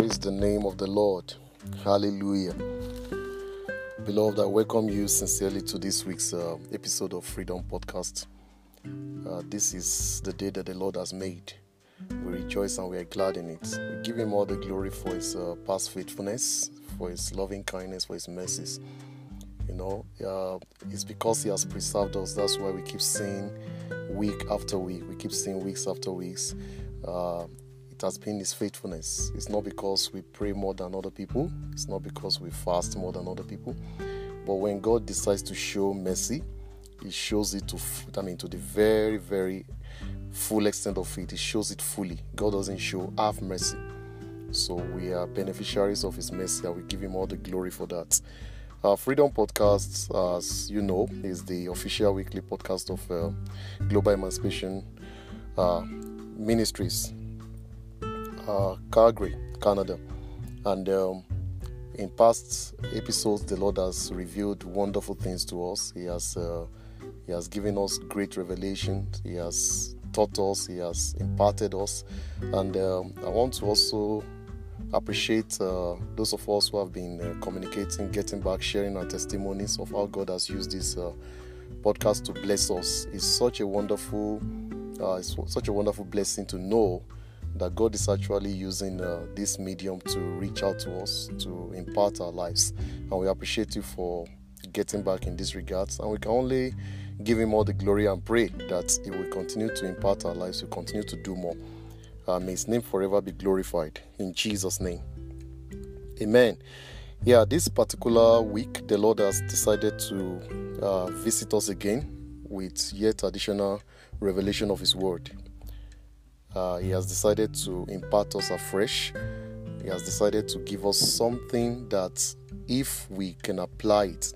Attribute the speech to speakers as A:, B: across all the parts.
A: Praise the name of the Lord. Hallelujah. Beloved, I welcome you sincerely to this week's uh, episode of Freedom Podcast. Uh, this is the day that the Lord has made. We rejoice and we are glad in it. We give Him all the glory for His uh, past faithfulness, for His loving kindness, for His mercies. You know, uh, it's because He has preserved us. That's why we keep seeing week after week. We keep seeing weeks after weeks. Uh, it has been His faithfulness. It's not because we pray more than other people, it's not because we fast more than other people. But when God decides to show mercy, He shows it to, I mean, to the very, very full extent of it. He shows it fully. God doesn't show half mercy. So we are beneficiaries of His mercy and we give Him all the glory for that. Our Freedom Podcast, as you know, is the official weekly podcast of uh, Global Emancipation uh, Ministries uh, Calgary, Canada. And um, in past episodes, the Lord has revealed wonderful things to us. He has uh, He has given us great revelation. He has taught us. He has imparted us. And um, I want to also appreciate uh, those of us who have been uh, communicating, getting back, sharing our testimonies of how God has used this uh, podcast to bless us. It's such a wonderful, uh, it's such a wonderful blessing to know that God is actually using uh, this medium to reach out to us, to impart our lives. And we appreciate you for getting back in this regards. And we can only give Him all the glory and pray that He will continue to impart our lives, will continue to do more. Uh, may His name forever be glorified. In Jesus' name. Amen. Yeah, this particular week, the Lord has decided to uh, visit us again with yet additional revelation of His Word. Uh, he has decided to impart us afresh. He has decided to give us something that, if we can apply it,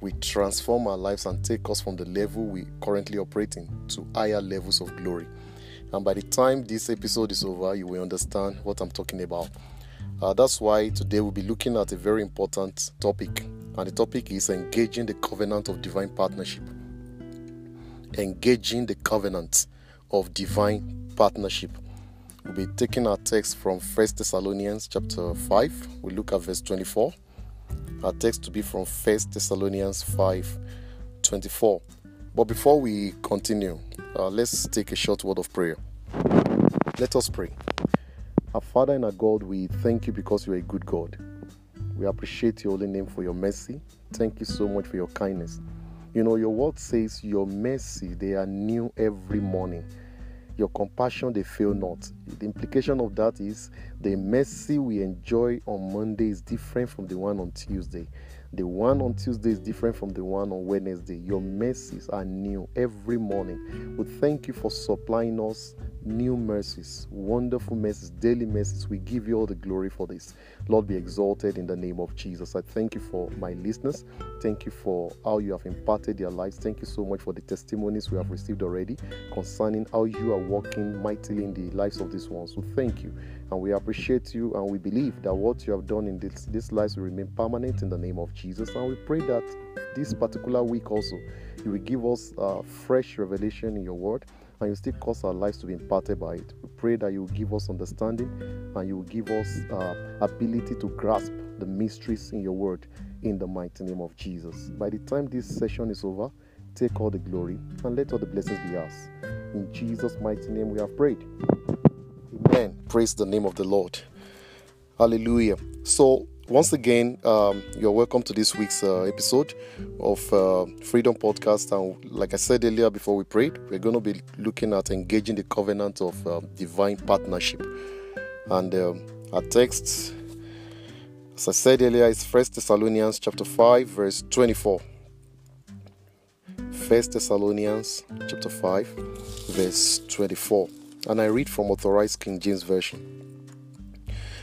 A: we transform our lives and take us from the level we currently operating to higher levels of glory. And by the time this episode is over, you will understand what I'm talking about. Uh, that's why today we'll be looking at a very important topic, and the topic is engaging the covenant of divine partnership. Engaging the covenant of divine partnership. We'll be taking our text from First Thessalonians chapter 5. We look at verse 24. Our text to be from First Thessalonians 5 24. But before we continue, uh, let's take a short word of prayer. Let us pray. Our Father and our God, we thank you because you are a good God. We appreciate your holy name for your mercy. Thank you so much for your kindness. You know, your word says your mercy, they are new every morning. Your compassion they fail not. The implication of that is the mercy we enjoy on monday is different from the one on tuesday the one on tuesday is different from the one on wednesday. Your mercies are new every morning. We thank you for supplying us new mercies wonderful mercies daily mercies. We give you all the glory for this. Lord be exalted in the name of jesus. I thank you for my listeners. Thank you for how you have imparted their lives. Thank you so much for the testimonies we have received already concerning how you are working mightily in the lives of these ones. So thank you and we appreciate you and we believe that what you have done in this, this lives will remain permanent in the name of jesus and we pray that this particular week also you will give us uh, fresh revelation in your word and you still cause our lives to be imparted by it. We pray that you will give us understanding and you will give us uh, ability to grasp the mysteries in your word in the mighty name of Jesus. By the time this session is over, take all the glory and let all the blessings be ours. In Jesus' mighty name we have prayed. Amen. Praise the name of the Lord. Hallelujah. So, once again, um, you're welcome to this week's uh, episode of uh, Freedom Podcast. And like I said earlier before we prayed, we're going to be looking at engaging the covenant of uh, divine partnership. And um, our text, as I said earlier, is First Thessalonians chapter 5, verse 24. First Thessalonians chapter 5, verse 24. And I read from Authorized King James Version.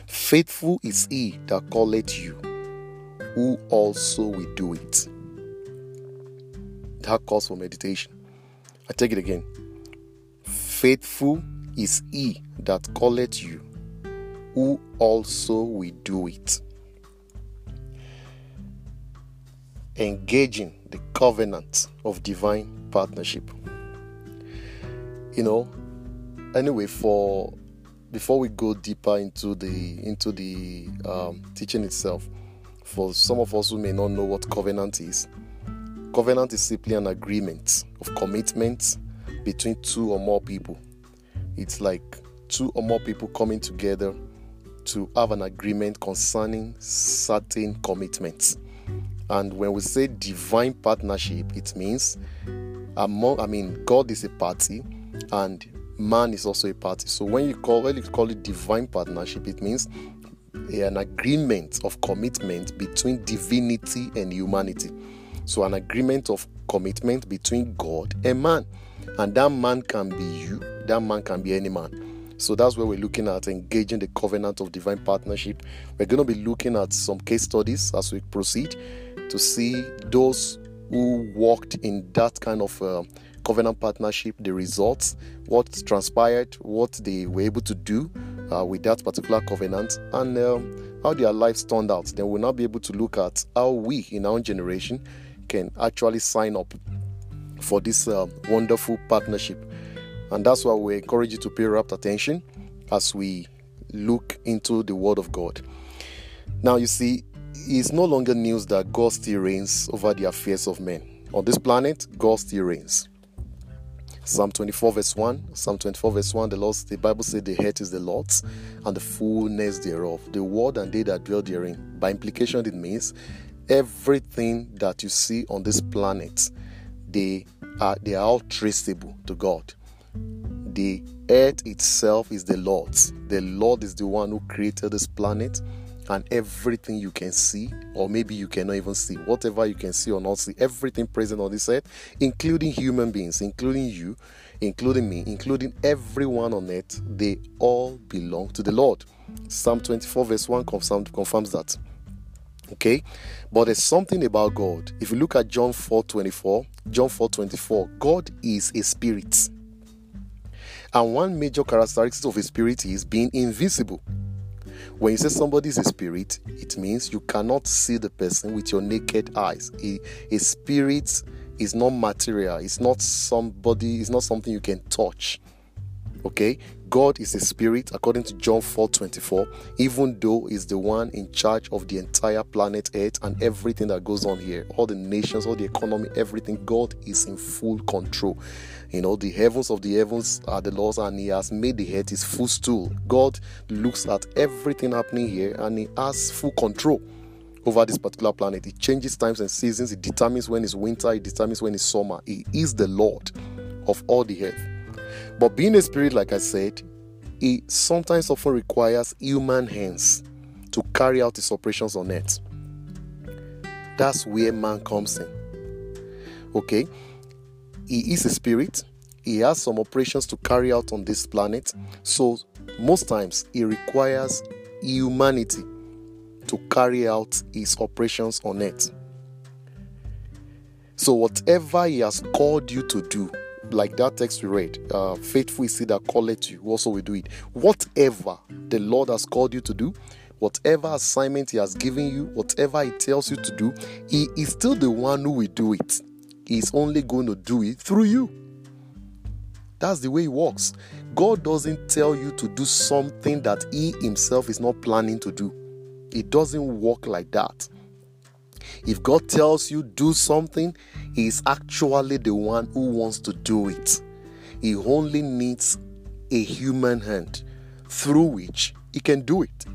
A: Faithful is he that calleth you, who also will do it. That calls for meditation. I take it again. Faithful is he that calleth you, who also will do it. Engaging the covenant of divine partnership. You know, anyway, for before we go deeper into the into the um, teaching itself, for some of us who may not know what covenant is, covenant is simply an agreement of commitment between two or more people. It's like two or more people coming together to have an agreement concerning certain commitments. And when we say divine partnership, it means among I mean God is a party and man is also a party. So when you call when you call it divine partnership, it means an agreement of commitment between divinity and humanity. So an agreement of commitment between God and man. And that man can be you, that man can be any man. So that's where we're looking at engaging the covenant of divine partnership. We're going to be looking at some case studies as we proceed to see those who walked in that kind of uh, covenant partnership, the results, what transpired, what they were able to do uh, with that particular covenant, and um, how their lives turned out. Then we'll now be able to look at how we in our generation can actually sign up for this uh, wonderful partnership. And that's why we encourage you to pay rapt attention as we look into the Word of God. Now, you see, it's no longer news that God still reigns over the affairs of men. On this planet, God still reigns. Psalm 24, verse 1. Psalm 24, verse 1, the Lord, the Bible says the earth is the Lord's and the fullness thereof, the world and they that dwell therein. By implication, it means everything that you see on this planet, they are they are all traceable to God. The earth itself is the Lord's. The Lord is the one who created this planet and everything you can see, or maybe you cannot even see, whatever you can see or not see, everything present on this earth, including human beings, including you, including me, including everyone on earth, they all belong to the Lord. Psalm 24, verse 1 confirms, confirms that. Okay, but there's something about God. If you look at John 4 24, John 4 24, God is a spirit. And one major characteristic of a spirit is being invisible. When you say somebody is a spirit, it means you cannot see the person with your naked eyes. A, a spirit is not material, it's not somebody, it's not something you can touch. Okay? God is a spirit according to John 4:24, even though he's the one in charge of the entire planet Earth and everything that goes on here, all the nations, all the economy, everything. God is in full control. You know, the heavens of the heavens are the Lord's, and He has made the earth His footstool. God looks at everything happening here and He has full control over this particular planet. He changes times and seasons, He determines when it's winter, He determines when it's summer. He is the Lord of all the earth. But being a spirit, like I said, it sometimes often requires human hands to carry out his operations on earth. That's where man comes in. Okay? He is a spirit, he has some operations to carry out on this planet. So, most times, he requires humanity to carry out his operations on earth. So, whatever he has called you to do, like that text we read, uh, faithful is he that calleth you, also will do it. Whatever the Lord has called you to do, whatever assignment he has given you, whatever he tells you to do, he is still the one who will do it. He's only going to do it through you. That's the way it works. God doesn't tell you to do something that He Himself is not planning to do. It doesn't work like that. If God tells you do something, He is actually the one who wants to do it. He only needs a human hand through which He can do it.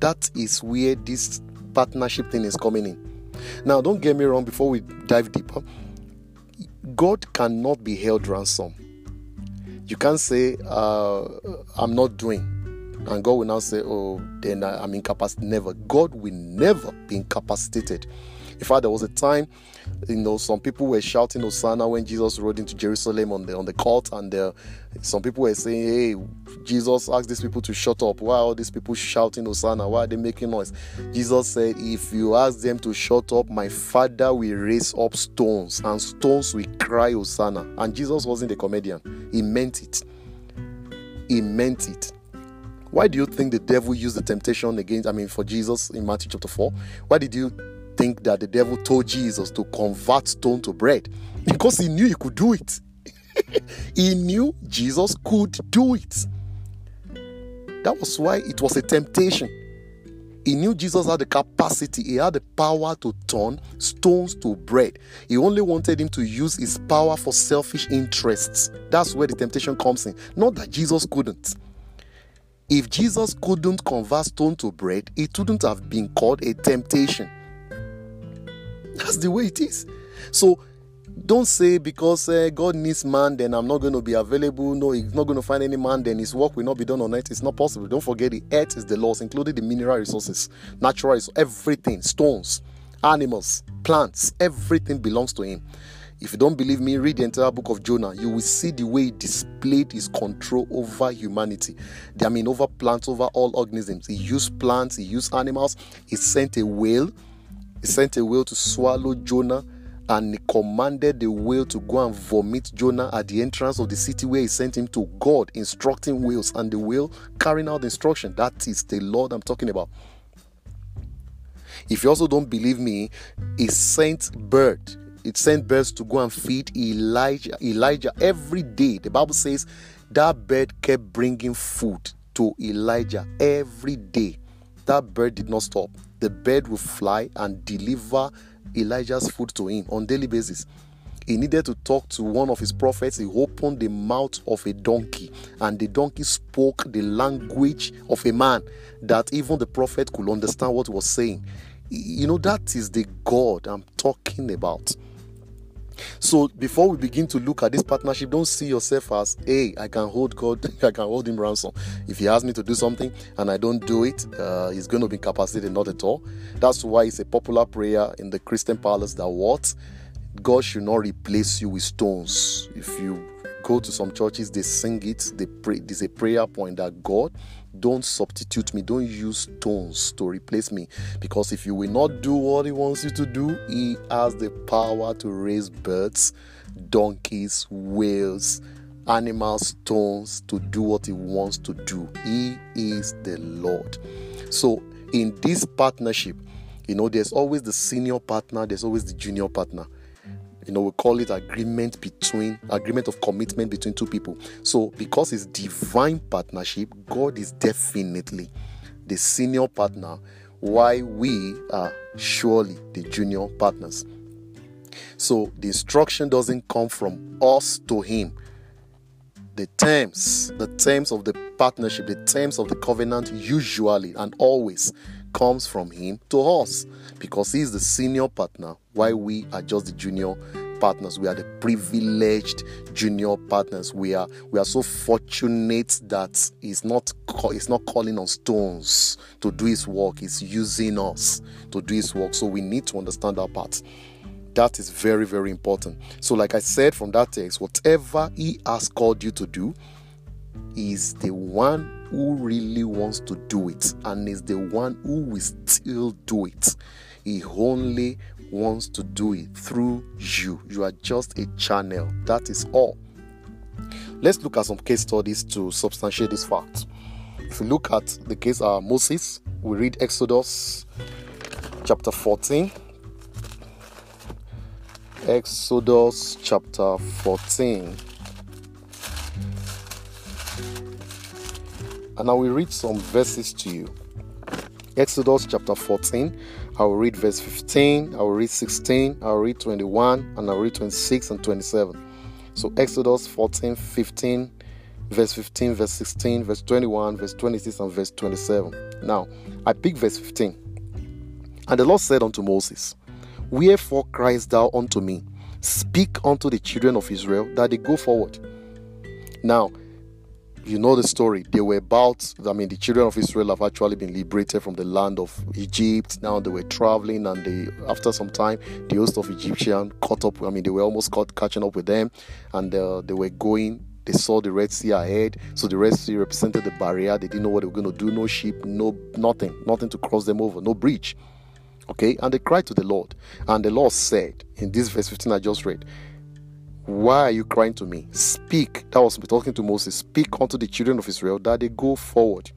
A: That is where this partnership thing is coming in. Now, don't get me wrong, before we dive deeper, God cannot be held ransom. You can't say, uh, I'm not doing, and God will now say, Oh, then I'm incapacitated. Never. God will never be incapacitated. In fact, there was a time, you know, some people were shouting Hosanna when Jesus rode into Jerusalem on the on the court, and uh, some people were saying, "Hey, Jesus asked these people to shut up. Why are all these people shouting Hosanna? Why are they making noise?" Jesus said, "If you ask them to shut up, my Father will raise up stones, and stones will cry Hosanna." And Jesus wasn't a comedian; he meant it. He meant it. Why do you think the devil used the temptation against, I mean, for Jesus in Matthew chapter 4? Why did you think that the devil told Jesus to convert stone to bread? Because he knew he could do it. he knew Jesus could do it. That was why it was a temptation. He knew Jesus had the capacity, he had the power to turn stones to bread. He only wanted him to use his power for selfish interests. That's where the temptation comes in. Not that Jesus couldn't. If Jesus couldn't convert stone to bread, it wouldn't have been called a temptation. That's the way it is. So don't say because uh, God needs man, then I'm not going to be available. No, He's not going to find any man, then His work will not be done on earth. It's not possible. Don't forget the earth is the laws, including the mineral resources, natural resources, everything, stones, animals, plants, everything belongs to Him. If you don't believe me, read the entire book of Jonah. You will see the way he displayed his control over humanity. I mean, over plants, over all organisms. He used plants, he used animals. He sent a whale. He sent a whale to swallow Jonah and he commanded the whale to go and vomit Jonah at the entrance of the city where he sent him to God, instructing whales, and the whale carrying out the instruction. That is the Lord I'm talking about. If you also don't believe me, he sent bird. It sent birds to go and feed Elijah. Elijah every day. The Bible says that bird kept bringing food to Elijah every day. That bird did not stop. The bird would fly and deliver Elijah's food to him on daily basis. He needed to talk to one of his prophets. He opened the mouth of a donkey, and the donkey spoke the language of a man that even the prophet could understand what was saying. You know, that is the God I'm talking about. So before we begin to look at this partnership, don't see yourself as, hey, I can hold God, I can hold him ransom. If he asks me to do something and I don't do it, uh, he's going to be incapacitated, not at all. That's why it's a popular prayer in the Christian palace that what? God should not replace you with stones. If you go to some churches, they sing it, they pray, there's a prayer point that God don't substitute me. Don't use stones to replace me. Because if you will not do what He wants you to do, He has the power to raise birds, donkeys, whales, animals, stones to do what He wants to do. He is the Lord. So, in this partnership, you know, there's always the senior partner, there's always the junior partner you know we call it agreement between agreement of commitment between two people. So because it's divine partnership god is definitely the senior partner why we are surely the junior partners. So the instruction doesn't come from us to him. The terms the terms of the partnership the terms of the covenant usually and always comes from him to us because he's the senior partner. While we are just the junior partners we are the privileged junior partners. We are we are so fortunate that he's not he's not calling on stones to do his work. He's using us to do his work. So we need to understand that part. That is very very important. So like i said from that text whatever he has called you to do is the one who really wants to do it and is the one who will still do it. He only wants to do it through you. You are just a channel. That is all. Let's look at some case studies to substantiate this fact. If you look at the case of Moses, we read Exodus chapter 14. Exodus chapter 14 And I will read some verses to you. Exodus chapter 14, I will read verse 15, I will read 16, I will read 21, and I will read 26 and 27. So Exodus 14, 15, verse 15, verse 16, verse 21, verse 26, and verse 27. Now, I pick verse 15. And the Lord said unto Moses, Wherefore criest thou unto me? Speak unto the children of Israel that they go forward. Now, you know the story. They were about, I mean, the children of Israel have actually been liberated from the land of Egypt. Now they were traveling, and they, after some time, the host of Egyptian caught up. I mean, they were almost caught catching up with them, and uh, they were going. They saw the Red Sea ahead, so the Red Sea represented the barrier. They didn't know what they were going to do. No ship, no nothing, nothing to cross them over, no bridge. Okay, and they cried to the Lord, and the Lord said in this verse 15 I just read, why are you crying to me? Speak. That was talking to Moses. Speak unto the children of Israel that they go forward.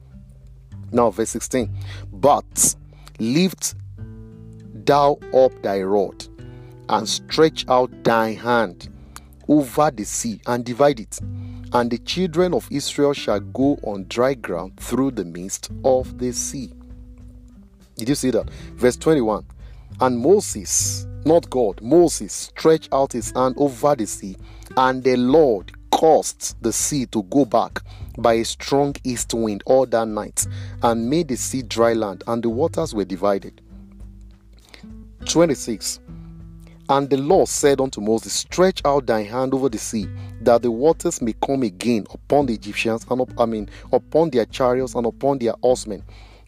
A: Now, verse 16. But lift thou up thy rod and stretch out thy hand over the sea and divide it, and the children of Israel shall go on dry ground through the midst of the sea. Did you see that? Verse 21 And Moses, not God, Moses stretched out his hand over the sea, and the Lord caused the sea to go back by a strong east wind all that night, and made the sea dry land, and the waters were divided. 26 and the Lord said unto Moses, Stretch out thy hand over the sea, that the waters may come again upon the Egyptians, and up, I mean upon their chariots and upon their horsemen.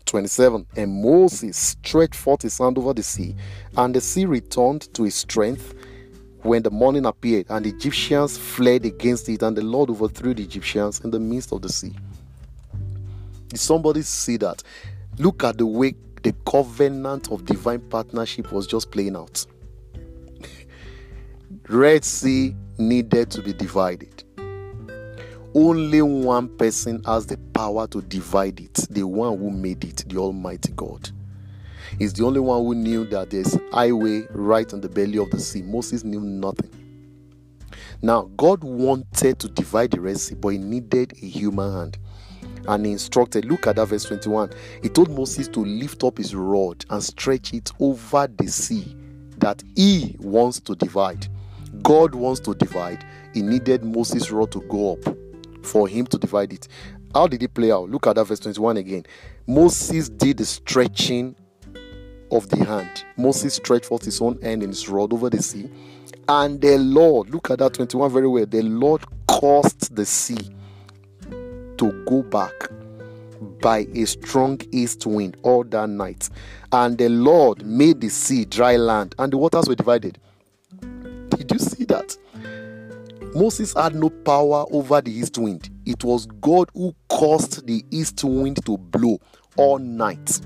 A: 27. And Moses stretched forth his hand over the sea, and the sea returned to its strength when the morning appeared, and the Egyptians fled against it, and the Lord overthrew the Egyptians in the midst of the sea. Did somebody see that? Look at the way the covenant of divine partnership was just playing out. Red Sea needed to be divided. Only one person has the power to divide it, the one who made it, the Almighty God. He's the only one who knew that there's highway right on the belly of the sea. Moses knew nothing. Now, God wanted to divide the Red Sea, but he needed a human hand. And he instructed, look at that verse 21. He told Moses to lift up his rod and stretch it over the sea that he wants to divide. God wants to divide, he needed Moses' rod to go up for him to divide it. How did it play out? Look at that verse 21 again. Moses did the stretching of the hand. Moses stretched forth his own hand and his rod over the sea. And the Lord, look at that 21 very well. The Lord caused the sea to go back by a strong east wind all that night. And the Lord made the sea dry land, and the waters were divided. Did you see that? Moses had no power over the east wind. It was God who caused the east wind to blow all night.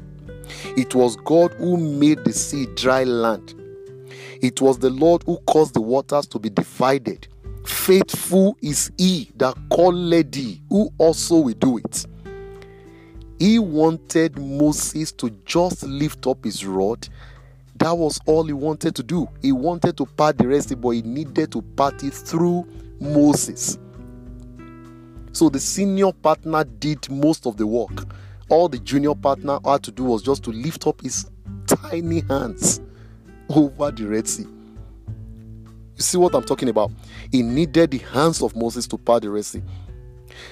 A: It was God who made the sea dry land. It was the Lord who caused the waters to be divided. Faithful is he that called thee, who also will do it. He wanted Moses to just lift up his rod that was all he wanted to do. He wanted to part the rest, but he needed to part it through Moses. So the senior partner did most of the work. All the junior partner had to do was just to lift up his tiny hands over the Red Sea. You see what I'm talking about? He needed the hands of Moses to part the Red Sea.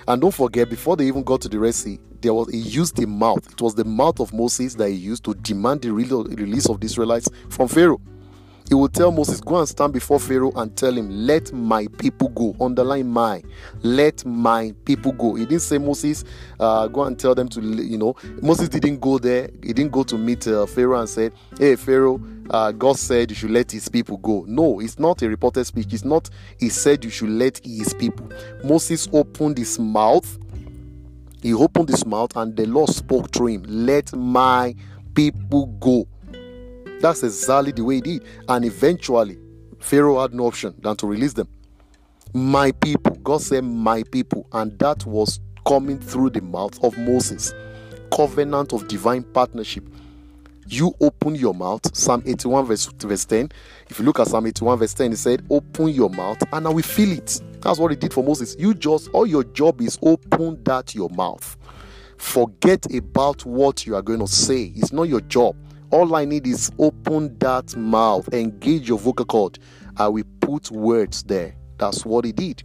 A: And don't forget, before they even got to the Red Sea, there was he used the mouth. It was the mouth of Moses that he used to demand the release of the Israelites from Pharaoh. He will tell Moses, Go and stand before Pharaoh and tell him, Let my people go. Underline my, let my people go. He didn't say, Moses, uh, go and tell them to, you know, Moses didn't go there. He didn't go to meet uh, Pharaoh and said, Hey, Pharaoh, uh, God said you should let his people go. No, it's not a reported speech. It's not, he said you should let his people. Moses opened his mouth. He opened his mouth and the Lord spoke through him, Let my people go. That's exactly the way he did. And eventually, Pharaoh had no option than to release them. My people, God said, My people. And that was coming through the mouth of Moses. Covenant of divine partnership. You open your mouth. Psalm 81, verse, verse 10. If you look at Psalm 81, verse 10, he said, Open your mouth and I will fill it. That's what he did for Moses. You just, all your job is open that your mouth. Forget about what you are going to say. It's not your job. All I need is open that mouth, engage your vocal cord. I will put words there. That's what he did.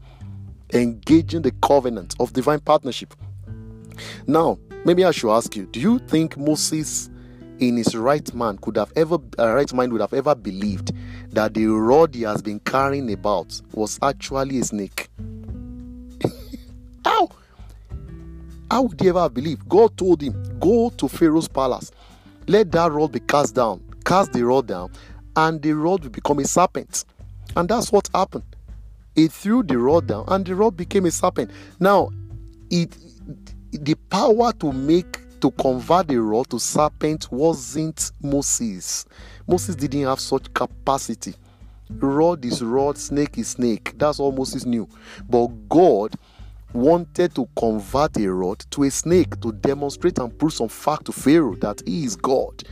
A: Engaging the covenant of divine partnership. Now, maybe I should ask you, do you think Moses in his right mind could have ever uh, right mind would have ever believed that the rod he has been carrying about was actually a snake? How? How would he ever have believed? God told him, Go to Pharaoh's palace let that rod be cast down. Cast the rod down, and the rod will become a serpent. And that's what happened. He threw the rod down, and the rod became a serpent. Now, it the power to make to convert the rod to serpent wasn't Moses. Moses didn't have such capacity. Rod is rod, snake is snake. That's all Moses knew. But God wanted to convert a rod to a snake to demonstrate and prove some fact to Pharaoh that he is God,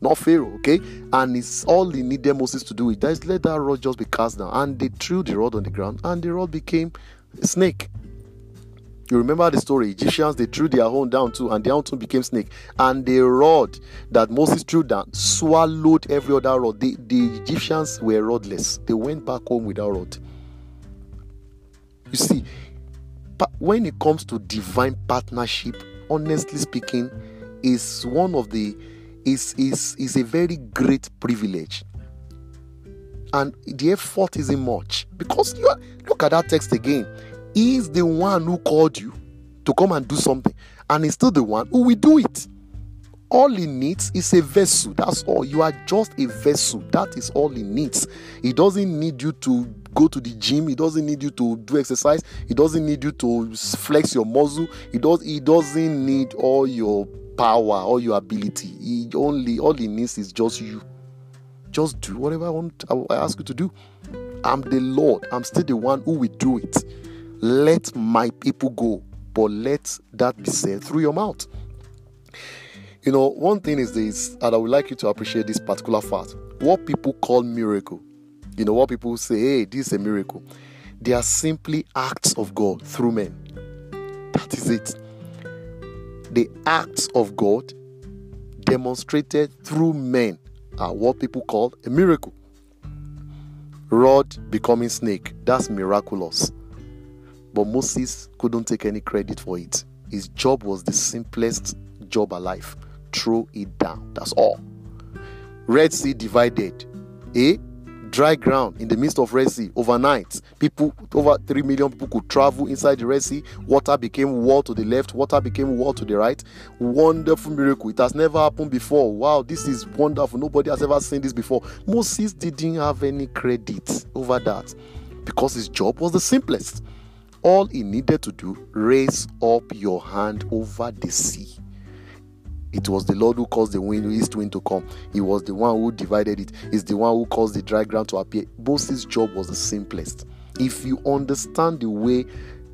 A: not Pharaoh, okay? And it's all he needed Moses to do is just let that rod just be cast down. And they threw the rod on the ground, and the rod became a snake. You remember the story? Egyptians they threw their own down too, and their too became snake. And the rod that Moses threw down swallowed every other rod. The, the Egyptians were rodless. They went back home without rod. You see, when it comes to divine partnership, honestly speaking, is one of the is is is a very great privilege. And the effort isn't much. Because you are, look at that text again. He is the one who called you to come and do something and he's still the one who will do it. All he needs is a vessel. That's all. You are just a vessel. That is all he needs. He doesn't need you to go to the gym he doesn't need you to do exercise he doesn't need you to flex your muscle he does he doesn't need all your power all your ability. He only all he needs is just you. Just do whatever I want. I ask you to do. I'm the Lord. I'm still the one who will do it. Let my people go, but let that be said through your mouth. You know, one thing is this, and I would like you to appreciate this particular fact. What people call miracle, you know, what people say, hey, this is a miracle. They are simply acts of God through men. That is it the acts of God demonstrated through men are what people call a miracle. Rod becoming snake, that's miraculous. But Moses couldn't take any credit for it. His job was the simplest job alive. Throw it down. That's all. Red Sea divided. Eh? Dry ground in the midst of Red Sea overnight. People, over 3 million people could travel inside the Red Sea. Water became wall to the left, water became wall to the right. Wonderful miracle. It has never happened before. Wow, this is wonderful. Nobody has ever seen this before. Moses didn't have any credit over that because his job was the simplest. All he needed to do, raise up your hand over the sea it was the Lord who caused the wind, east wind to come. He was the one who divided it. He's the one who caused the dry ground to appear. Moses' job was the simplest. If you understand the way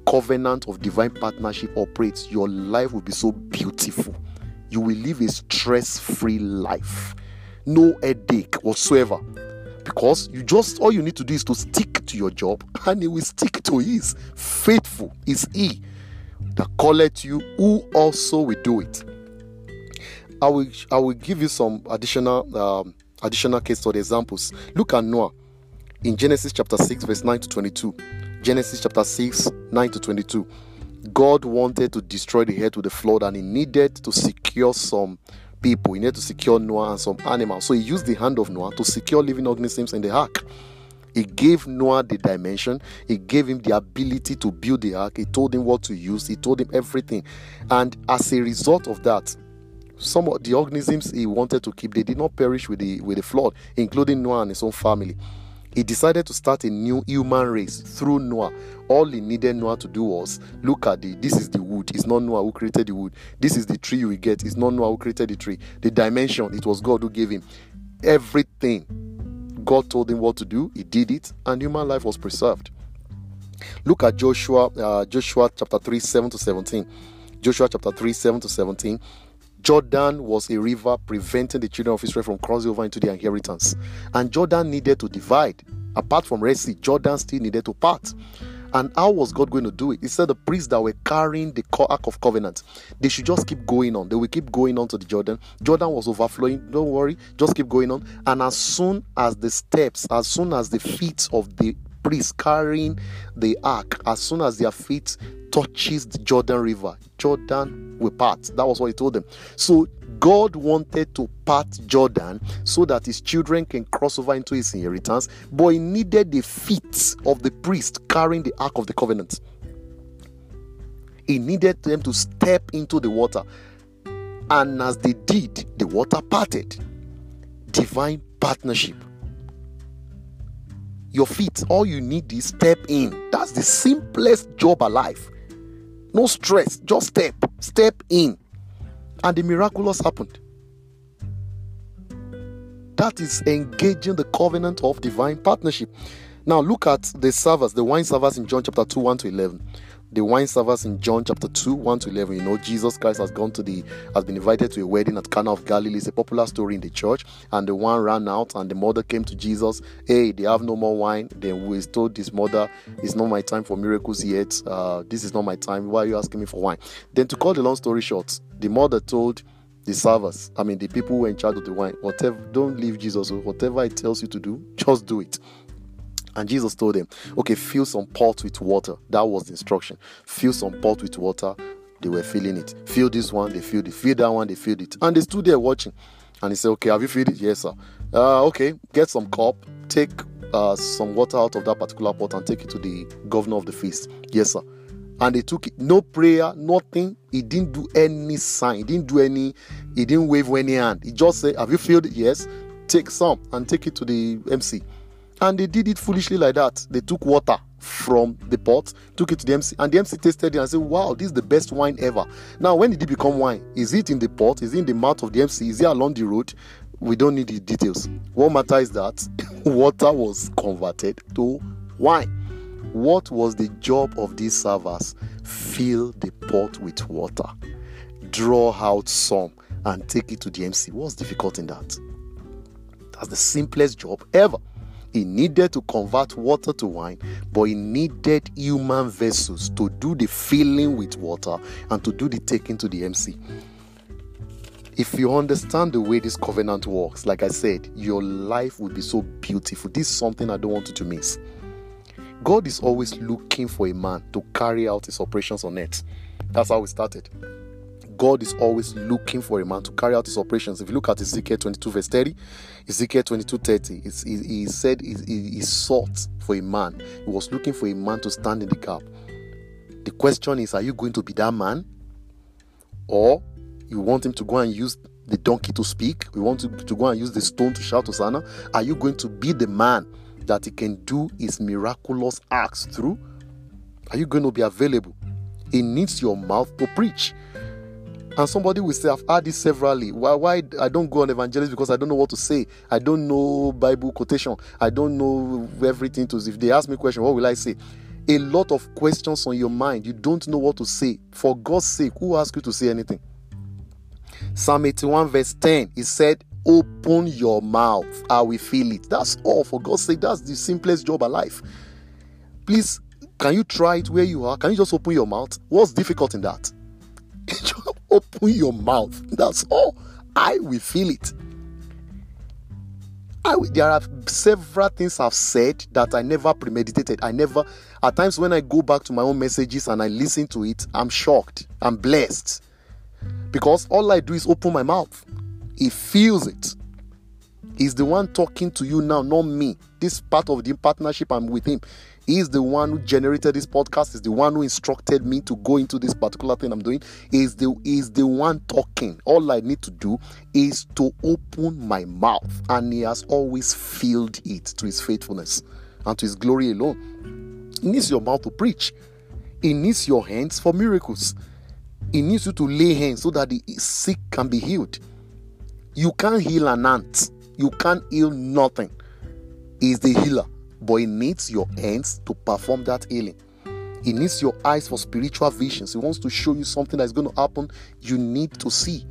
A: covenant of divine partnership operates, your life will be so beautiful. You will live a stress-free life. No headache whatsoever. Because you just all you need to do is to stick to your job and he will stick to his. Faithful is he that calleth you, who also will do it. I will I will give you some additional um, additional case study examples. Look at Noah in Genesis chapter 6 verse 9 to 22. Genesis chapter 6 9 to 22. God wanted to destroy the earth with the flood and he needed to secure some people. He needed to secure Noah and some animals. So he used the hand of Noah to secure living organisms in the ark. He gave Noah the dimension. He gave him the ability to build the ark. He told him what to use. He told him everything. And as a result of that, some of the organisms he wanted to keep they did not perish with the with the flood including noah and his own family. He decided to start a new human race through noah. All he needed noah to do was look at the this is the wood. It's not noah who created the wood. This is the tree you will get. It's not noah who created the tree. The dimension it was god who gave him. Everything god told him what to do he did it and human life was preserved. Look at joshua uh, joshua chapter 3 7 to 17 joshua chapter 3 7 to 17 Jordan was a river preventing the children of Israel from crossing over into their inheritance. And Jordan needed to divide. Apart from Red Sea, Jordan still needed to part. And how was God going to do it? He said the priests that were carrying the Ark of Covenant, they should just keep going on. They will keep going on to the Jordan. Jordan was overflowing. Don't worry, just keep going on. And as soon as the steps, as soon as the feet of the priests carrying the ark, as soon as their feet touches the Jordan River, Jordan will part. That was what he told them. So God wanted to part Jordan so that his children can cross over into his inheritance, but he needed the feet of the priest carrying the Ark of the Covenant. He needed them to step into the water. And as they did, the water parted. Divine partnership. Your feet, all you need is step in. That's the simplest job alive. No stress, just step, step in. And the miraculous happened. That is engaging the covenant of divine partnership. Now look at the servers, the wine servers in John chapter 2, 1 to 11. The wine servers in John chapter 2, 1 to 11. You know, Jesus Christ has gone to the, has been invited to a wedding at Cana of Galilee. It's a popular story in the church. And the wine ran out, and the mother came to Jesus. Hey, they have no more wine. Then we told his mother, It's not my time for miracles yet. Uh, this is not my time. Why are you asking me for wine? Then, to cut the long story short, the mother told the servers, I mean, the people who were in charge of the wine, whatever, don't leave Jesus. Whatever he tells you to do, just do it. And Jesus told them, okay, fill some pot with water. That was the instruction. Fill some pot with water. They were filling it. Fill this one, they filled it. Fill that one, they filled it. And they stood there watching. And he said, okay, have you filled it? Yes, sir. Uh, okay, get some cup, take uh, some water out of that particular pot and take it to the governor of the feast. Yes, sir. And they took it. No prayer, nothing. He didn't do any sign. He didn't do any, he didn't wave any hand. He just said, Have you filled it? Yes. Take some and take it to the MC. And they did it foolishly like that. They took water from the pot, took it to the MC, and the MC tasted it and said, Wow, this is the best wine ever. Now, when did it become wine? Is it in the pot? Is it in the mouth of the MC? Is it along the road? We don't need the details. What matters is that water was converted to wine. What was the job of these servers? Fill the pot with water, draw out some, and take it to the MC. What's difficult in that? That's the simplest job ever. He needed to convert water to wine, but he needed human vessels to do the filling with water and to do the taking to the MC. If you understand the way this covenant works, like I said, your life will be so beautiful. This is something I don't want you to miss. God is always looking for a man to carry out his operations on earth. That's how we started. God is always looking for a man to carry out his operations. If you look at Ezekiel 22, verse 30, Ezekiel 22, 30, he, he said he, he sought for a man. He was looking for a man to stand in the gap. The question is, are you going to be that man? Or you want him to go and use the donkey to speak? You want to, to go and use the stone to shout Hosanna? Are you going to be the man that he can do his miraculous acts through? Are you going to be available? He needs your mouth to preach. And somebody will say, I've had this severally. Why, why I don't go on evangelism because I don't know what to say. I don't know Bible quotation. I don't know everything to if they ask me question, what will I say? A lot of questions on your mind. You don't know what to say. For God's sake, who asked you to say anything? Psalm 81, verse 10, he said, Open your mouth, I will feel it. That's all. For God's sake, that's the simplest job alive. Please, can you try it where you are? Can you just open your mouth? What's difficult in that? open your mouth. That's all. I will feel it. I, there are several things I've said that I never premeditated. I never, at times when I go back to my own messages and I listen to it, I'm shocked. I'm blessed. Because all I do is open my mouth. He feels it. He's the one talking to you now, not me. This part of the partnership, I'm with him. He's the one who generated this podcast. He's the one who instructed me to go into this particular thing I'm doing. He's the is the one talking. All I need to do is to open my mouth, and he has always filled it to his faithfulness and to his glory alone. He needs your mouth to preach. He needs your hands for miracles. He needs you to lay hands so that the sick can be healed. You can't heal an ant. You can't heal nothing. He's the healer but he needs your hands to perform that healing. He needs your eyes for spiritual visions. He wants to show you something that's going to happen. You need to see.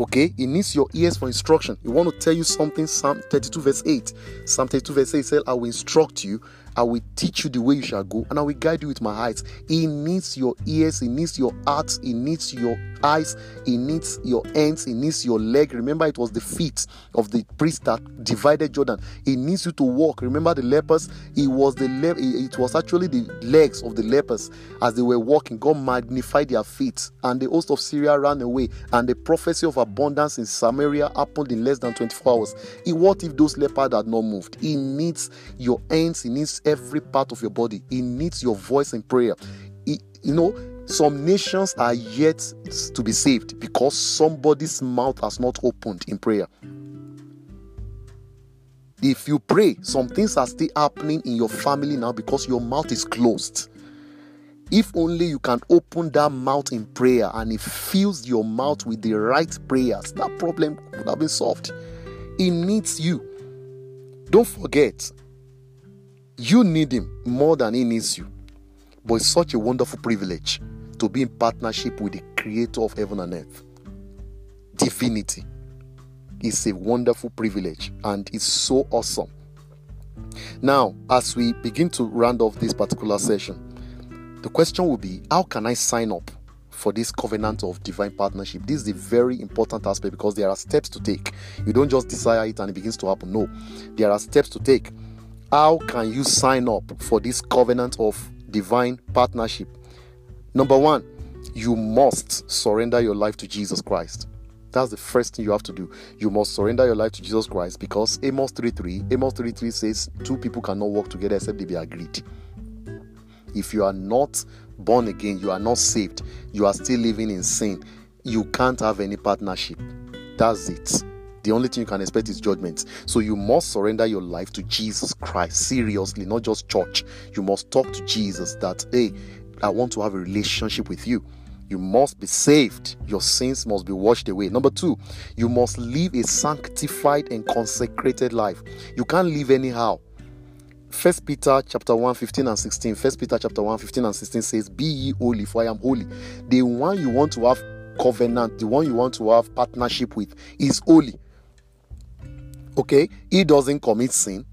A: Okay, he needs your ears for instruction. He want to tell you something. Psalm 32, verse 8. Psalm 32, verse 8 says, I will instruct you I will teach you the way you shall go, and I will guide you with my eyes. He needs your ears, he needs your heart, he needs your eyes, he needs your hands, he needs your leg. Remember, it was the feet of the priest that divided Jordan. He needs you to walk. Remember the lepers? It was the le- it was actually the legs of the lepers as they were walking. God magnified their feet, and the host of Syria ran away, and the prophecy of abundance in Samaria happened in less than 24 hours. what if those lepers had not moved? He needs your hands, he needs every part of your body. He needs your voice in prayer. It, you know, some nations are yet to be saved because somebody's mouth has not opened in prayer. If you pray, some things are still happening in your family now because your mouth is closed. If only you can open that mouth in prayer and it fills your mouth with the right prayers, that problem would have been solved. It needs you. Don't forget, you need him more than he needs you. But it's such a wonderful privilege to be in partnership with the creator of heaven and earth. Divinity is a wonderful privilege and it's so awesome. Now, as we begin to round off this particular session, the question will be how can I sign up for this covenant of divine partnership? This is a very important aspect because there are steps to take. You don't just desire it and it begins to happen. No, there are steps to take. How can you sign up for this covenant of divine partnership? Number one, you must surrender your life to Jesus Christ. That's the first thing you have to do. You must surrender your life to Jesus Christ because Amos 3:3, Amos 3:3 says two people cannot work together except they be agreed. If you are not born again, you are not saved, you are still living in sin, you can't have any partnership. That's it. The only thing you can expect is judgment. So you must surrender your life to Jesus Christ seriously, not just church. You must talk to Jesus that, hey, I want to have a relationship with you. You must be saved. Your sins must be washed away. Number two, you must live a sanctified and consecrated life. You can't live anyhow. First Peter chapter 1, 15 and 16. First Peter chapter 1, 15 and 16 says, Be ye holy, for I am holy. The one you want to have covenant, the one you want to have partnership with is holy. Okay? He doesn't commit sin.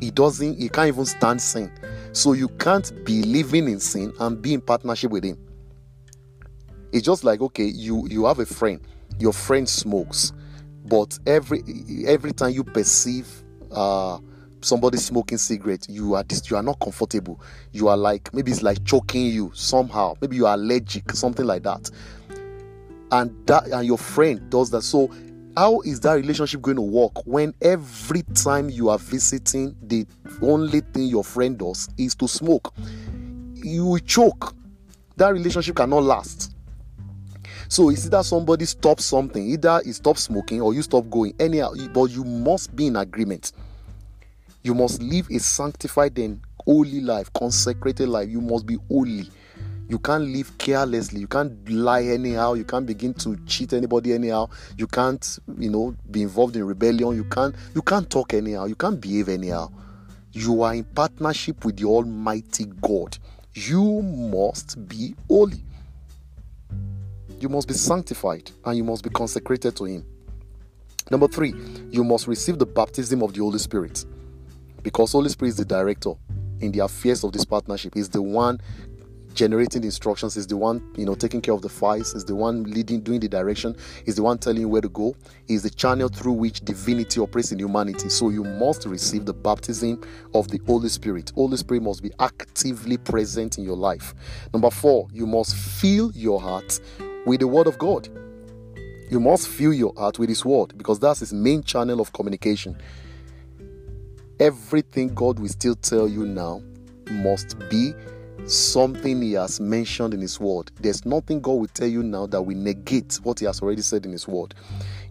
A: He doesn't, he can't even stand sin. So you can't be living in sin and be in partnership with him. It's just like okay, you you have a friend, your friend smokes, but every every time you perceive uh somebody smoking cigarette, you are you are not comfortable. You are like maybe it's like choking you somehow. Maybe you are allergic, something like that. And that and your friend does that. So how is that relationship going to work when every time you are visiting, the only thing your friend does is to smoke? You will choke. That relationship cannot last. So it's either somebody stops something, either he stops smoking or you stop going. Anyhow, but you must be in agreement. You must live a sanctified and holy life, consecrated life. You must be holy. You can't live carelessly. You can't lie anyhow. You can't begin to cheat anybody anyhow. You can't, you know, be involved in rebellion. You can't you can't talk anyhow. You can't behave anyhow. You are in partnership with the Almighty God. You must be holy. You must be sanctified and you must be consecrated to Him. Number three, you must receive the baptism of the Holy Spirit because Holy Spirit is the director in the affairs of this partnership. He's the one generating the instructions is the one you know taking care of the files is the one leading doing the direction is the one telling you where to go is the channel through which divinity operates in humanity so you must receive the baptism of the holy spirit holy spirit must be actively present in your life number four you must fill your heart with the Word of God. You must fill your heart with His Word because that's His main channel of communication. Everything God will still tell you now must be something He has mentioned in His Word. There's nothing God will tell you now that will negate what He has already said in His Word.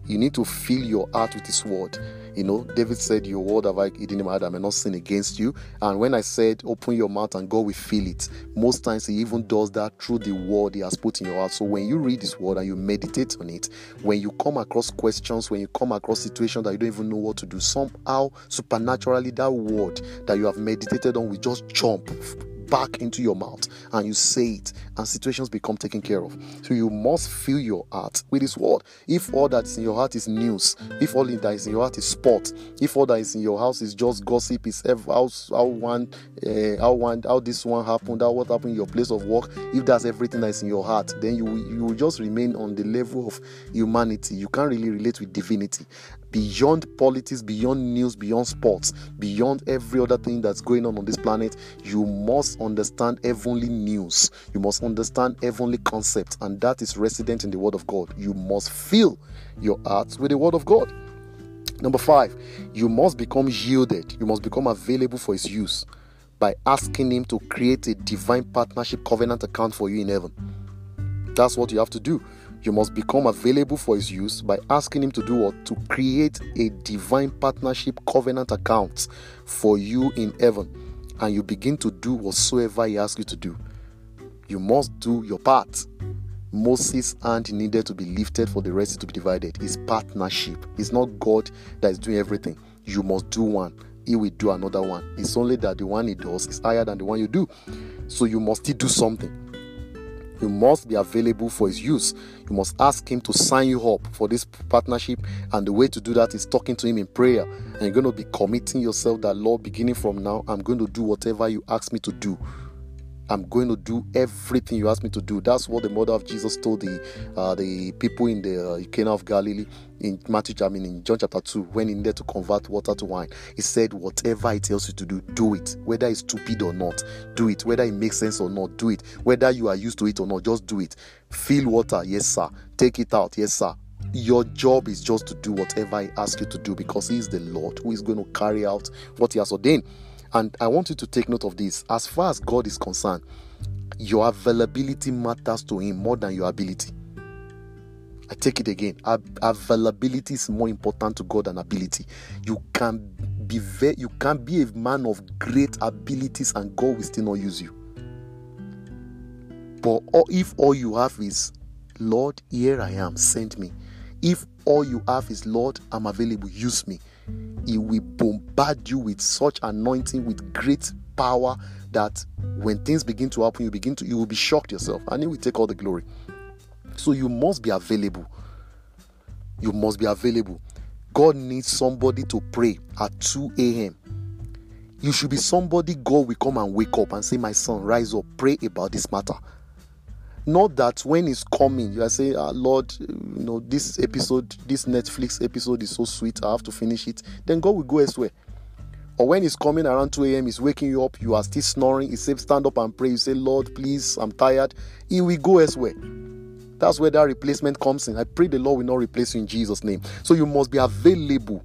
A: You need to fill your heart with His Word. You know, David said, Your word have I hidden in my heart, I may not sin against you. And when I said, Open your mouth and God will fill it, most times He even does that through the word He has put in your heart. So when you read His word and you meditate on it, when you come across questions, when you come across situations that you don't even know what to do, somehow supernaturally that word that you have meditated on will just jump back into your mouth and you say it, and situations become taken care of. So you must fill your heart with His word. If all that is in your heart is news, if all that is in your heart is sport, if all that is in your house is just gossip, is how how one uh, how one how this one happened, how what happened in your place of work, if that's everything that's in your heart, then you you will just remain on the level of humanity. You can't really relate with divinity beyond politics, beyond news, beyond sports, beyond every other thing that's going on on this planet, you must understand heavenly news. You must understand heavenly concepts, and that is resident in the Word of God. You must fill your heart with the Word of God. Number five, you must become yielded. You must become available for His use by asking Him to create a divine partnership covenant account for you in heaven. That's what you have to do. You must become available for his use by asking him to do what? To create a divine partnership covenant account for you in heaven. And you begin to do whatsoever he asks you to do. You must do your part. Moses' hand needed to be lifted for the rest to be divided. It's partnership. It's not God that is doing everything. You must do one. he will do another one. It's only that the one he does is higher than the one you do. So you must still do something. You must be available for his use. You must ask him to sign you up for this partnership. And the way to do that is talking to him in prayer. And you're going to be committing yourself that, Lord, beginning from now, I'm going to do whatever you ask me to do. I'm going to do everything you ask me to do. That's what the mother of Jesus told the uh, the people in the uh, Cana of Galilee in Matthew, I mean in John chapter 2, when he needed to convert water to wine. He said, Whatever it tells you to do, do it. Whether it's stupid or not, do it. Whether it makes sense or not, do it. Whether you are used to it or not, just do it. Fill water, yes, sir. Take it out, yes, sir. Your job is just to do whatever He asks you to do because He is the Lord who is going to carry out what He has ordained. And I want you to take note of this. As far as God is concerned, your availability matters to Him more than your ability. I take it again. Availability is more important to God than ability. You can be you can be a man of great abilities and God will still not use you. But if all you have is, Lord, here I am, send me. If all you have is, Lord, I'm available, use me. He will bombard you with such anointing, with great power that when things begin to happen, you begin to you will be shocked yourself, and He will take all the glory. So you must be available. You must be available. God needs somebody to pray at 2 a.m. You should be somebody God will come and wake up and say, My son, rise up, pray about this matter. Not that when it's coming, you are saying, ah, Lord, you know, this episode, this Netflix episode is so sweet, I have to finish it. Then God will go elsewhere. Or when it's coming around 2 a.m., he's waking you up, you are still snoring. He says, Stand up and pray. You say, Lord, please, I'm tired. He will go elsewhere. That's where that replacement comes in. I pray the Lord will not replace you in Jesus' name. So you must be available.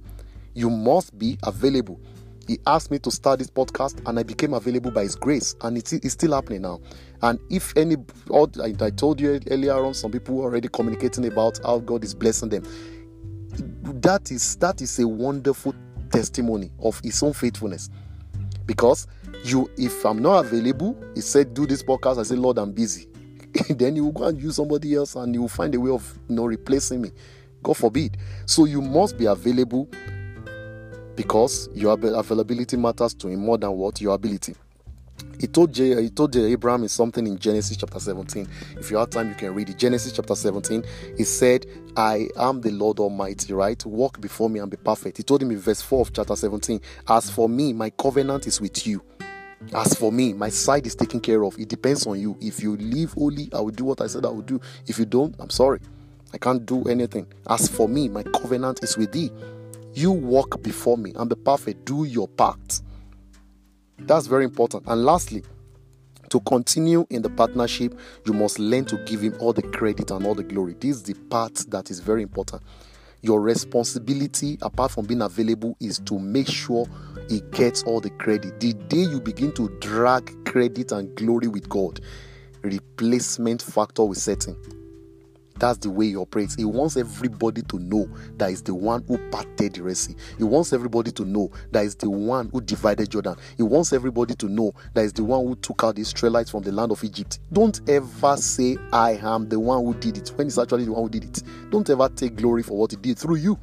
A: You must be available. He asked me to start this podcast, and I became available by His grace, and it's, it's still happening now. And if any, I told you earlier on, some people already communicating about how God is blessing them. That is that is a wonderful testimony of His own faithfulness, because you, if I'm not available, He said, "Do this podcast." I said, "Lord, I'm busy." then you will go and use somebody else, and you will find a way of you know replacing me. God forbid. So you must be available because your availability matters to him more than what your ability. He told J, he told Abraham is something in Genesis chapter 17. If you have time, you can read it. Genesis chapter 17. He said, I am the Lord Almighty, right? Walk before me and be perfect. He told him in verse 4 of chapter 17, As for me, my covenant is with you. As for me, my side is taken care of. It depends on you. If you live holy, I will do what I said I will do. If you don't, I'm sorry. I can't do anything. As for me, my covenant is with thee. You walk before me and be perfect. Do your part. That's very important. And lastly, to continue in the partnership, you must learn to give him all the credit and all the glory. This is the part that is very important. Your responsibility, apart from being available, is to make sure he gets all the credit. The day you begin to drag credit and glory with God, replacement factor will set in. That's the way he operates. He wants everybody to know that he's the one who parted the Red Sea. He wants everybody to know that he's the one who divided Jordan. He wants everybody to know that he's the one who took out the Israelites from the land of Egypt. Don't ever say, I am the one who did it, when it's actually the one who did it. Don't ever take glory for what he did through you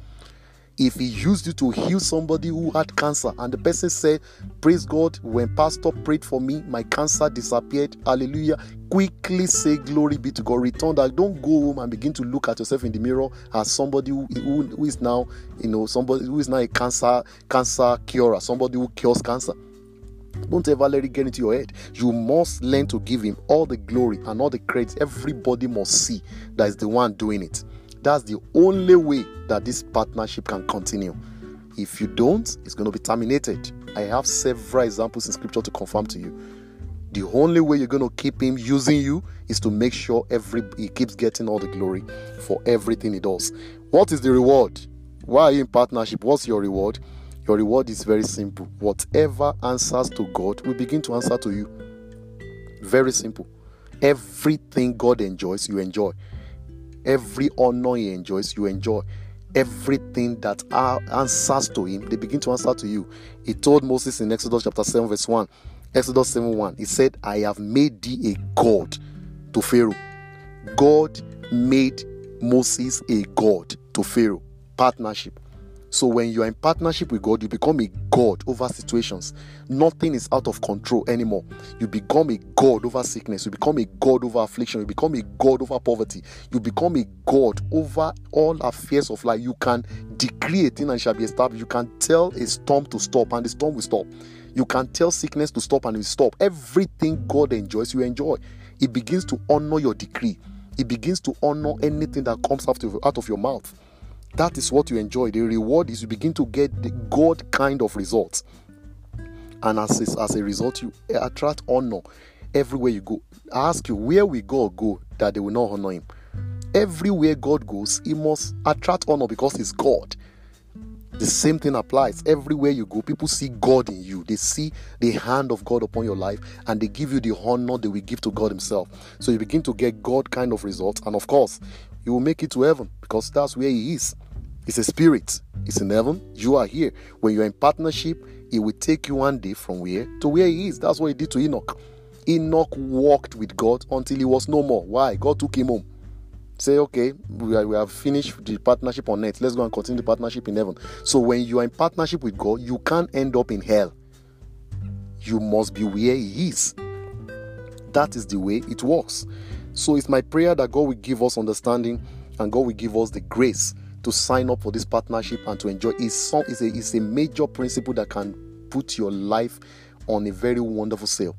A: if he used you to heal somebody who had cancer and the person said praise god when pastor prayed for me my cancer disappeared hallelujah quickly say glory be to god return that don't go home and begin to look at yourself in the mirror as somebody who, who, who is now you know somebody who is now a cancer cancer curer somebody who cures cancer don't ever let it get into your head. You must learn to give him all the glory and all the credit. Everybody must see that is the one doing it. That's the only way that this partnership can continue. If you don't, it's going to be terminated. I have several examples in scripture to confirm to you. The only way you're going to keep him using you is to make sure every he keeps getting all the glory for everything he does. What is the reward? Why are you in partnership? What's your reward? Your reward is very simple. Whatever answers to God will begin to answer to you. Very simple. Everything God enjoys, you enjoy. Every honor he enjoys, you enjoy. Everything that answers to him, they begin to answer to you. He told Moses in Exodus chapter 7, verse 1. Exodus 7 1. He said, I have made thee a God to Pharaoh. God made Moses a God to Pharaoh. Partnership. So when you are in partnership with God, you become a God over situations. Nothing is out of control anymore. You become a God over sickness. You become a God over affliction. You become a God over poverty. You become a God over all affairs of life. You can decree a thing and shall be established. You can tell a storm to stop and the storm will stop. You can tell sickness to stop and it will stop. Everything God enjoys, you enjoy. It begins to honor your decree. It begins to honor anything that comes out of, out of your mouth. That is what you enjoy. The reward is you begin to get the God kind of results. And as as a result, you attract honor everywhere you go. I ask you, where will God go that they will not honor him? Everywhere God goes, he must attract honor because he's God. The same thing applies. Everywhere you go, people see God in you. They see the hand of God upon your life and they give you the honor they will give to God Himself. So you begin to get God kind of results. And of course, you will make it to heaven because that's where He is. It's a spirit. It's in heaven. You are here. When you're in partnership, He will take you one day from where to where He is. That's what He did to Enoch. Enoch walked with God until he was no more. Why? God took him home. Say, okay, we, are, we have finished the partnership on earth. Let's go and continue the partnership in heaven. So when you are in partnership with God, you can't end up in hell. You must be where He is. That is the way it works. So it's my prayer that God will give us understanding and God will give us the grace to sign up for this partnership and to enjoy. It's, it's, a, it's a major principle that can put your life on a very wonderful sail.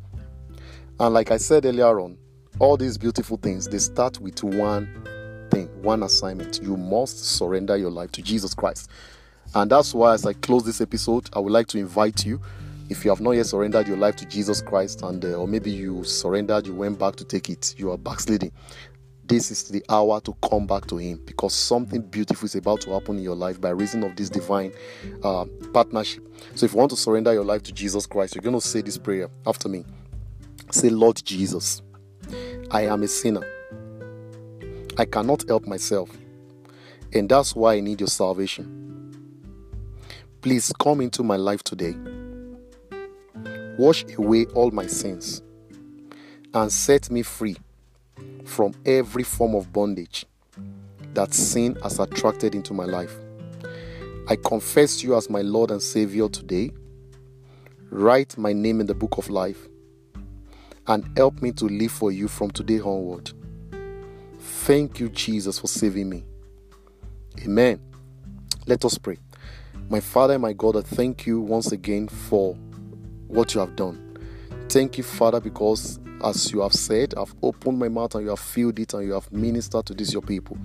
A: And like I said earlier on, all these beautiful things they start with one thing, one assignment. You must surrender your life to Jesus Christ. And that's why, as I close this episode, I would like to invite you if you have not yet surrendered your life to Jesus Christ, and uh, or maybe you surrendered, you went back to take it, you are backsliding this is the hour to come back to him because something beautiful is about to happen in your life by reason of this divine uh, partnership so if you want to surrender your life to jesus christ you're going to say this prayer after me say lord jesus i am a sinner i cannot help myself and that's why i need your salvation please come into my life today wash away all my sins and set me free from every form of bondage that sin has attracted into my life. I confess you as my Lord and Savior today. Write my name in the book of life and help me to live for you from today onward. Thank you, Jesus, for saving me. Amen. Let us pray. My Father my God, I thank you once again for what you have done. Thank you, Father, because as you have said, I've opened my mouth and you have filled it and you have ministered to this your people.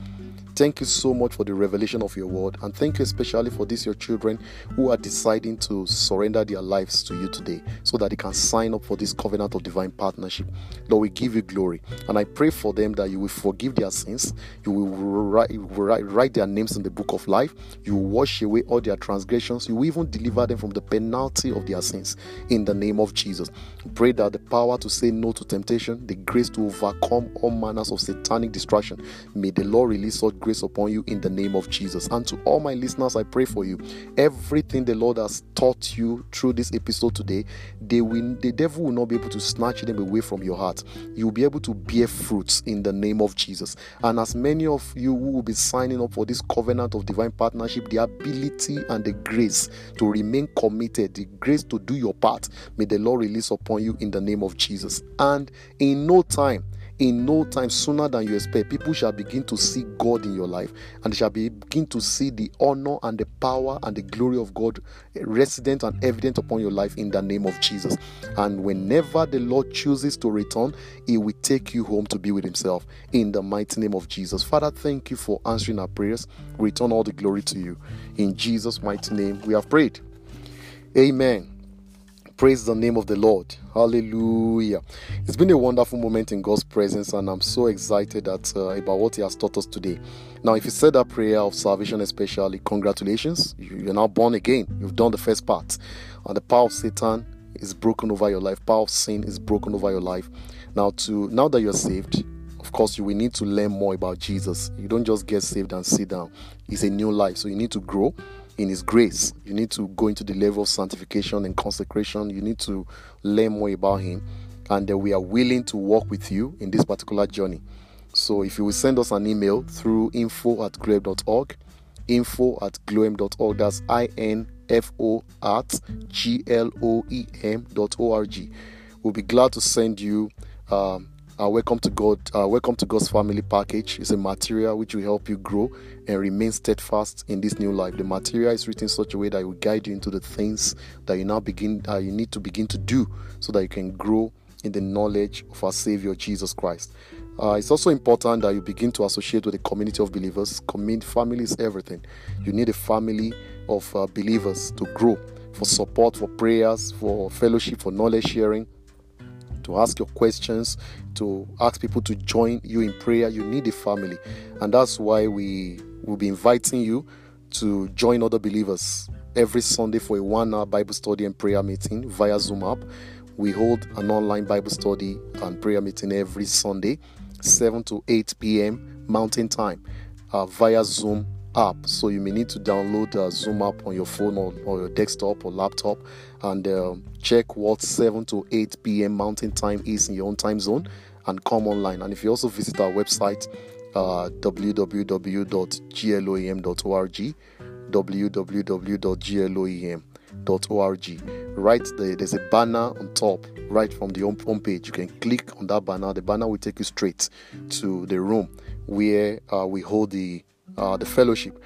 A: Thank you so much for the revelation of your word, and thank you especially for these your children who are deciding to surrender their lives to you today so that they can sign up for this covenant of divine partnership. Lord, we give you glory, and I pray for them that you will forgive their sins, you will write, write, write their names in the book of life, you will wash away all their transgressions, you will even deliver them from the penalty of their sins in the name of Jesus. Pray that the power to say no to temptation, the grace to overcome all manners of satanic distraction, may the Lord release such grace upon you in the name of Jesus. And to all my listeners, I pray for you. Everything the Lord has taught you through this episode today, they will, the devil will not be able to snatch them away from your heart. You'll be able to bear fruits in the name of Jesus. And as many of you who will be signing up for this covenant of divine partnership, the ability and the grace to remain committed, the grace to do your part, may the Lord release upon you in the name of Jesus. And in no time, in no time sooner than you expect people shall begin to see god in your life and shall begin to see the honor and the power and the glory of god resident and evident upon your life in the name of jesus. And whenever the lord chooses to return he will take you home to be with himself in the mighty name of jesus. Father thank you for answering our prayers. Return all the glory to you. In jesus mighty name we have prayed. Amen Praise the name of the Lord. Hallelujah. It's been a wonderful moment in God's presence, and I'm so excited that, uh, about what He has taught us today. Now, if you said that prayer of salvation, especially, congratulations. You're now born again. You've done the first part. And the power of Satan is broken over your life, power of sin is broken over your life. Now, to now that you're saved, of course, you will need to learn more about Jesus. You don't just get saved and sit down. It's a new life, so you need to grow in His grace. You need to go into the level of sanctification and consecration. You need to learn more about Him. And we are willing to walk with you in this particular journey. So if you will send us an email through info at grave.org, info at gloem.org. That's I N F O at G L O E M dot O R G. We'll be glad to send you. Um, our welcome to God, uh, welcome to God's family package is a material which will help you grow and remain steadfast in this new life. The material is written such a way that it will guide you into the things that you now begin, uh, you need to begin to do, so that you can grow in the knowledge of our Savior Jesus Christ. Uh, it's also important that you begin to associate with a community of believers. Community family is everything. You need a family of uh, believers to grow for support, for prayers, for fellowship, for knowledge sharing to ask your questions, to ask people to join you in prayer. You need a family. And that's why we will be inviting you to join other believers every Sunday for a one hour Bible study and prayer meeting via Zoom app. We hold an online Bible study and prayer meeting every Sunday, 7 to 8 p.m. Mountain Time uh, via Zoom app. So you may need to download the Zoom app on your phone or, or your desktop or laptop and uh, check what 7 to 8 p.m. Mountain Time is in your own time zone and come online. And if you also visit our website, uh, www.gloem.org, www.gloem.org. Right there, there's a banner on top, right from the home page. You can click on that banner. The banner will take you straight to the room where uh, we hold the uh, the fellowship.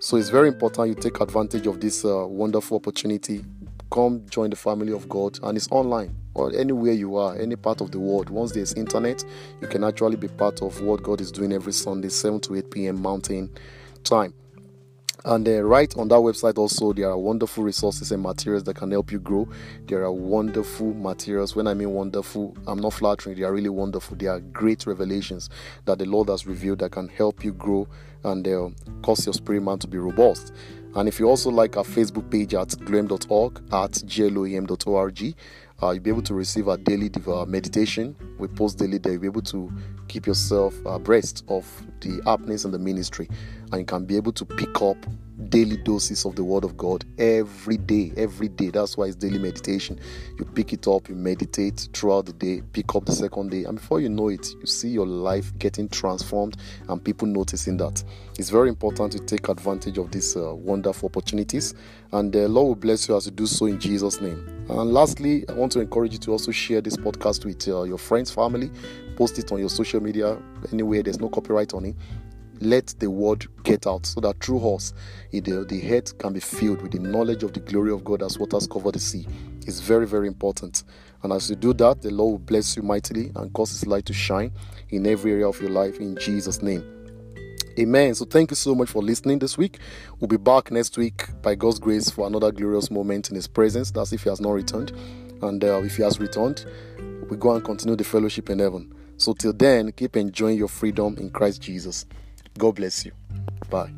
A: So it's very important you take advantage of this uh, wonderful opportunity. Come join the family of God, and it's online or anywhere you are, any part of the world. Once there's internet, you can actually be part of what God is doing every Sunday, 7 to 8 p.m. Mountain Time. And uh, right on that website, also, there are wonderful resources and materials that can help you grow. There are wonderful materials. When I mean wonderful, I'm not flattering, they are really wonderful. They are great revelations that the Lord has revealed that can help you grow and uh, cause your spirit man to be robust. And if you also like our Facebook page at gloem.org, at gloem.org, uh, you'll be able to receive our daily uh, meditation. We post daily there. You'll be able to keep yourself abreast of the happenings in the ministry, and you can be able to pick up daily doses of the Word of God every day. Every day. That's why it's daily meditation. You pick it up, you meditate throughout the day, pick up the second day, and before you know it, you see your life getting transformed and people noticing that. It's very important to take advantage of these uh, wonderful opportunities, and the Lord will bless you as you do so in Jesus' name. And lastly, I want to encourage you to also share this podcast with uh, your friends, family, post it on your social media, anywhere there's no copyright on it let the word get out so that through us the, the head can be filled with the knowledge of the glory of God as waters cover the sea. It's very, very important. And as you do that, the Lord will bless you mightily and cause His light to shine in every area of your life in Jesus' name. Amen. So thank you so much for listening this week. We'll be back next week by God's grace for another glorious moment in His presence. That's if He has not returned. And uh, if He has returned, we go and continue the fellowship in heaven. So till then, keep enjoying your freedom in Christ Jesus. God bless you. Bye.